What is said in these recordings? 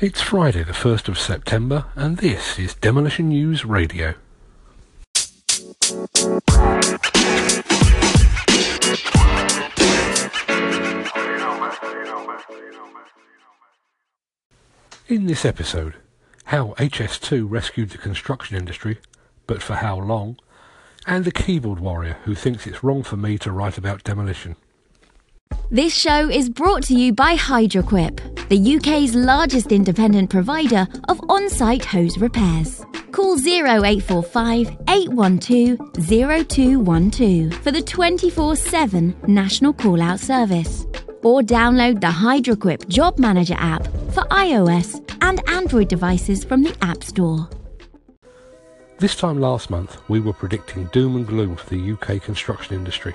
It's Friday, the 1st of September, and this is Demolition News Radio. In this episode, how HS2 rescued the construction industry, but for how long, and the keyboard warrior who thinks it's wrong for me to write about demolition. This show is brought to you by Hydroquip, the UK's largest independent provider of on site hose repairs. Call 0845 812 0212 for the 24 7 national call out service. Or download the Hydroquip Job Manager app for iOS and Android devices from the App Store. This time last month, we were predicting doom and gloom for the UK construction industry,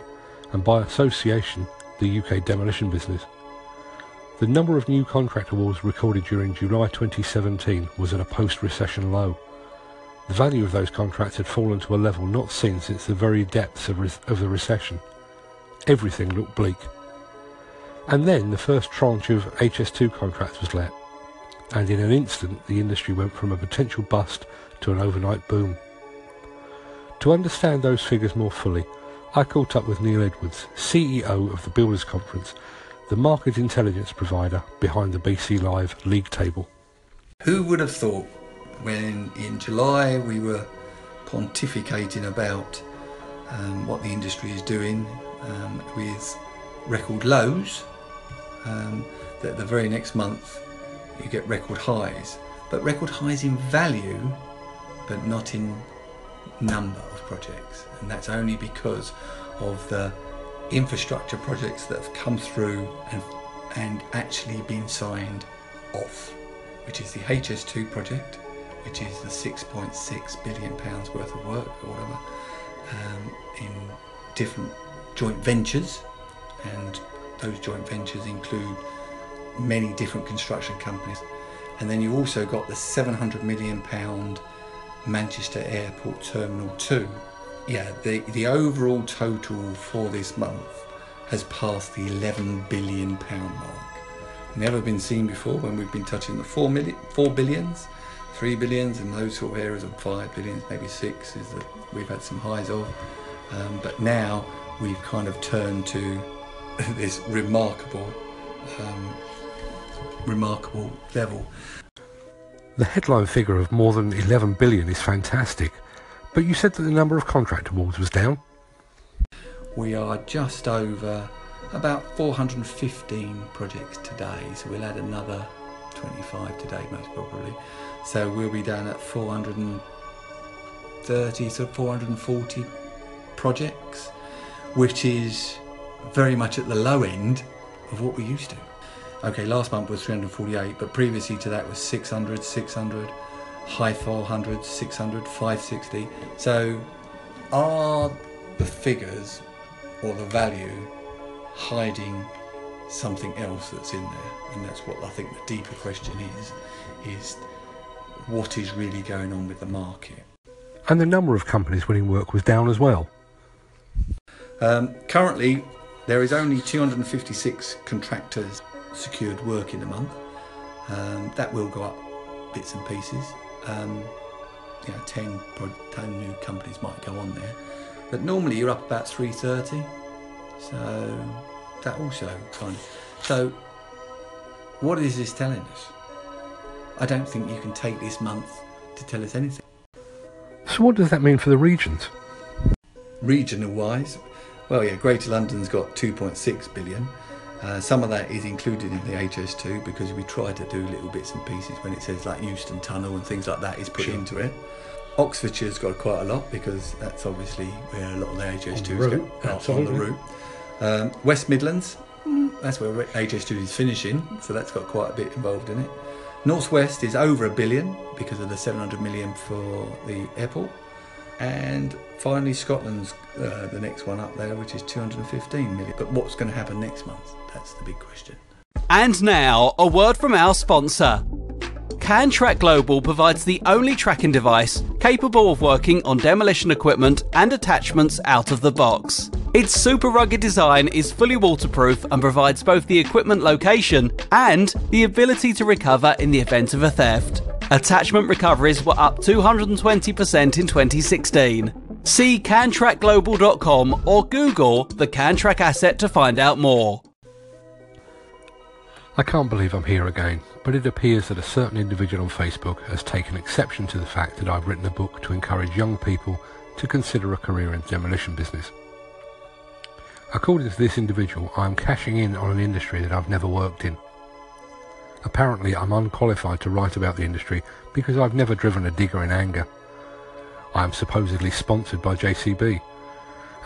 and by association, the UK demolition business. The number of new contract awards recorded during July 2017 was at a post-recession low. The value of those contracts had fallen to a level not seen since the very depths of, of the recession. Everything looked bleak. And then the first tranche of HS2 contracts was let, and in an instant the industry went from a potential bust to an overnight boom. To understand those figures more fully, I caught up with Neil Edwards, CEO of the Builders Conference, the market intelligence provider behind the BC Live league table. Who would have thought when in July we were pontificating about um, what the industry is doing um, with record lows, um, that the very next month you get record highs, but record highs in value, but not in number of projects, and that's only because of the infrastructure projects that have come through and and actually been signed off, which is the HS2 project, which is the 6.6 billion pounds worth of work or whatever um, in different joint ventures, and those joint ventures include many different construction companies. And then you've also got the 700 million pound Manchester Airport Terminal 2. Yeah, the, the overall total for this month has passed the 11 billion pound mark. Never been seen before when we've been touching the 4 million, 4 billions, 3 billions, and those sort of areas of 5 billions, maybe 6 is that we've had some highs of. Um, but now we've kind of turned to this remarkable, um, remarkable level. The headline figure of more than 11 billion is fantastic, but you said that the number of contract awards was down. We are just over about 415 projects today, so we'll add another 25 today, most probably. So we'll be down at 430 to 440 projects, which is very much at the low end of what we used to. Okay, last month was 348, but previously to that was 600, 600, high 400, 600, 560. So are the figures or the value hiding something else that's in there? And that's what I think the deeper question is, is what is really going on with the market? And the number of companies winning work was down as well. Um, currently, there is only 256 contractors secured work in a month. Um, that will go up bits and pieces. Um, you know, 10, 10 new companies might go on there. But normally you're up about 330. So that also kind of. So what is this telling us? I don't think you can take this month to tell us anything. So what does that mean for the regions? Regional wise, well, yeah, Greater London's got 2.6 billion. Uh, some of that is included in the HS2 because we try to do little bits and pieces when it says like Euston Tunnel and things like that is put Sure. into it. Oxfordshire's got quite a lot because that's obviously where a lot of the HS2 is route, go- uh, on the route. Um, West Midlands, mm, that's where HS2 is finishing, so that's got quite a bit involved in it. Northwest is over a billion because of the 700 million for the airport. And finally, Scotland's uh, the next one up there, which is 215 million. But what's going to happen next month? That's the big question. And now, a word from our sponsor. CanTrack Global provides the only tracking device capable of working on demolition equipment and attachments out of the box. Its super rugged design is fully waterproof and provides both the equipment location and the ability to recover in the event of a theft. Attachment recoveries were up 220% in 2016. See cantrackglobal.com or Google the Cantrack asset to find out more. I can't believe I'm here again, but it appears that a certain individual on Facebook has taken exception to the fact that I've written a book to encourage young people to consider a career in the demolition business. According to this individual, I am cashing in on an industry that I've never worked in. Apparently, I'm unqualified to write about the industry because I've never driven a digger in anger. I am supposedly sponsored by JCB.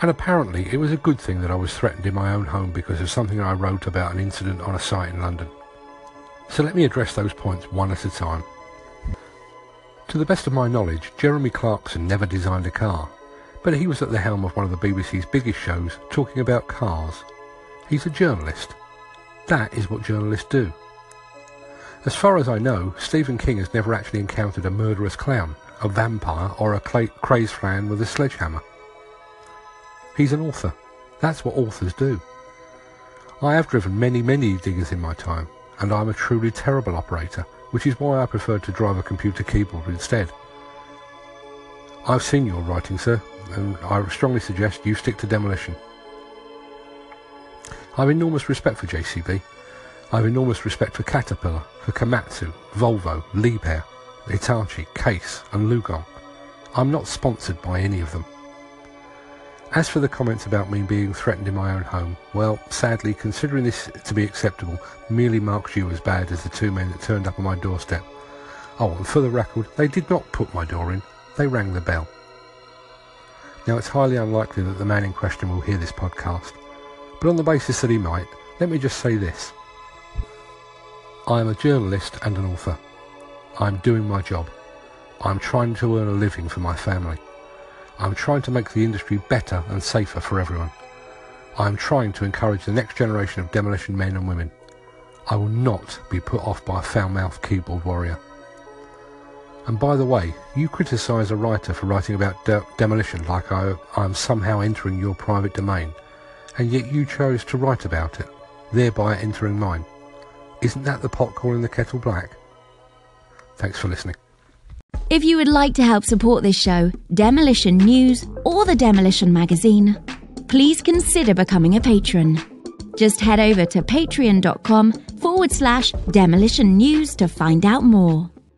And apparently, it was a good thing that I was threatened in my own home because of something I wrote about an incident on a site in London. So let me address those points one at a time. To the best of my knowledge, Jeremy Clarkson never designed a car but he was at the helm of one of the BBC's biggest shows talking about cars. He's a journalist. That is what journalists do. As far as I know, Stephen King has never actually encountered a murderous clown, a vampire, or a cla- crazed fan with a sledgehammer. He's an author. That's what authors do. I have driven many, many diggers in my time, and I'm a truly terrible operator, which is why I prefer to drive a computer keyboard instead. I've seen your writing, sir, and I strongly suggest you stick to demolition. I have enormous respect for JCB. I have enormous respect for Caterpillar, for Komatsu, Volvo, Liebherr, Hitachi, Case and LiuGong. I'm not sponsored by any of them. As for the comments about me being threatened in my own home, well, sadly, considering this to be acceptable, merely marks you as bad as the two men that turned up on my doorstep. Oh, and for the record, they did not put my door in, they rang the bell. Now, it's highly unlikely that the man in question will hear this podcast, but on the basis that he might, let me just say this. I am a journalist and an author. I am doing my job. I am trying to earn a living for my family. I am trying to make the industry better and safer for everyone. I am trying to encourage the next generation of demolition men and women. I will not be put off by a foul-mouthed keyboard warrior. And by the way, you criticise a writer for writing about de- demolition like I, I am somehow entering your private domain, and yet you chose to write about it, thereby entering mine. Isn't that the pot calling the kettle black? Thanks for listening. If you would like to help support this show, Demolition News, or the Demolition Magazine, please consider becoming a patron. Just head over to patreon.com forward slash demolition news to find out more.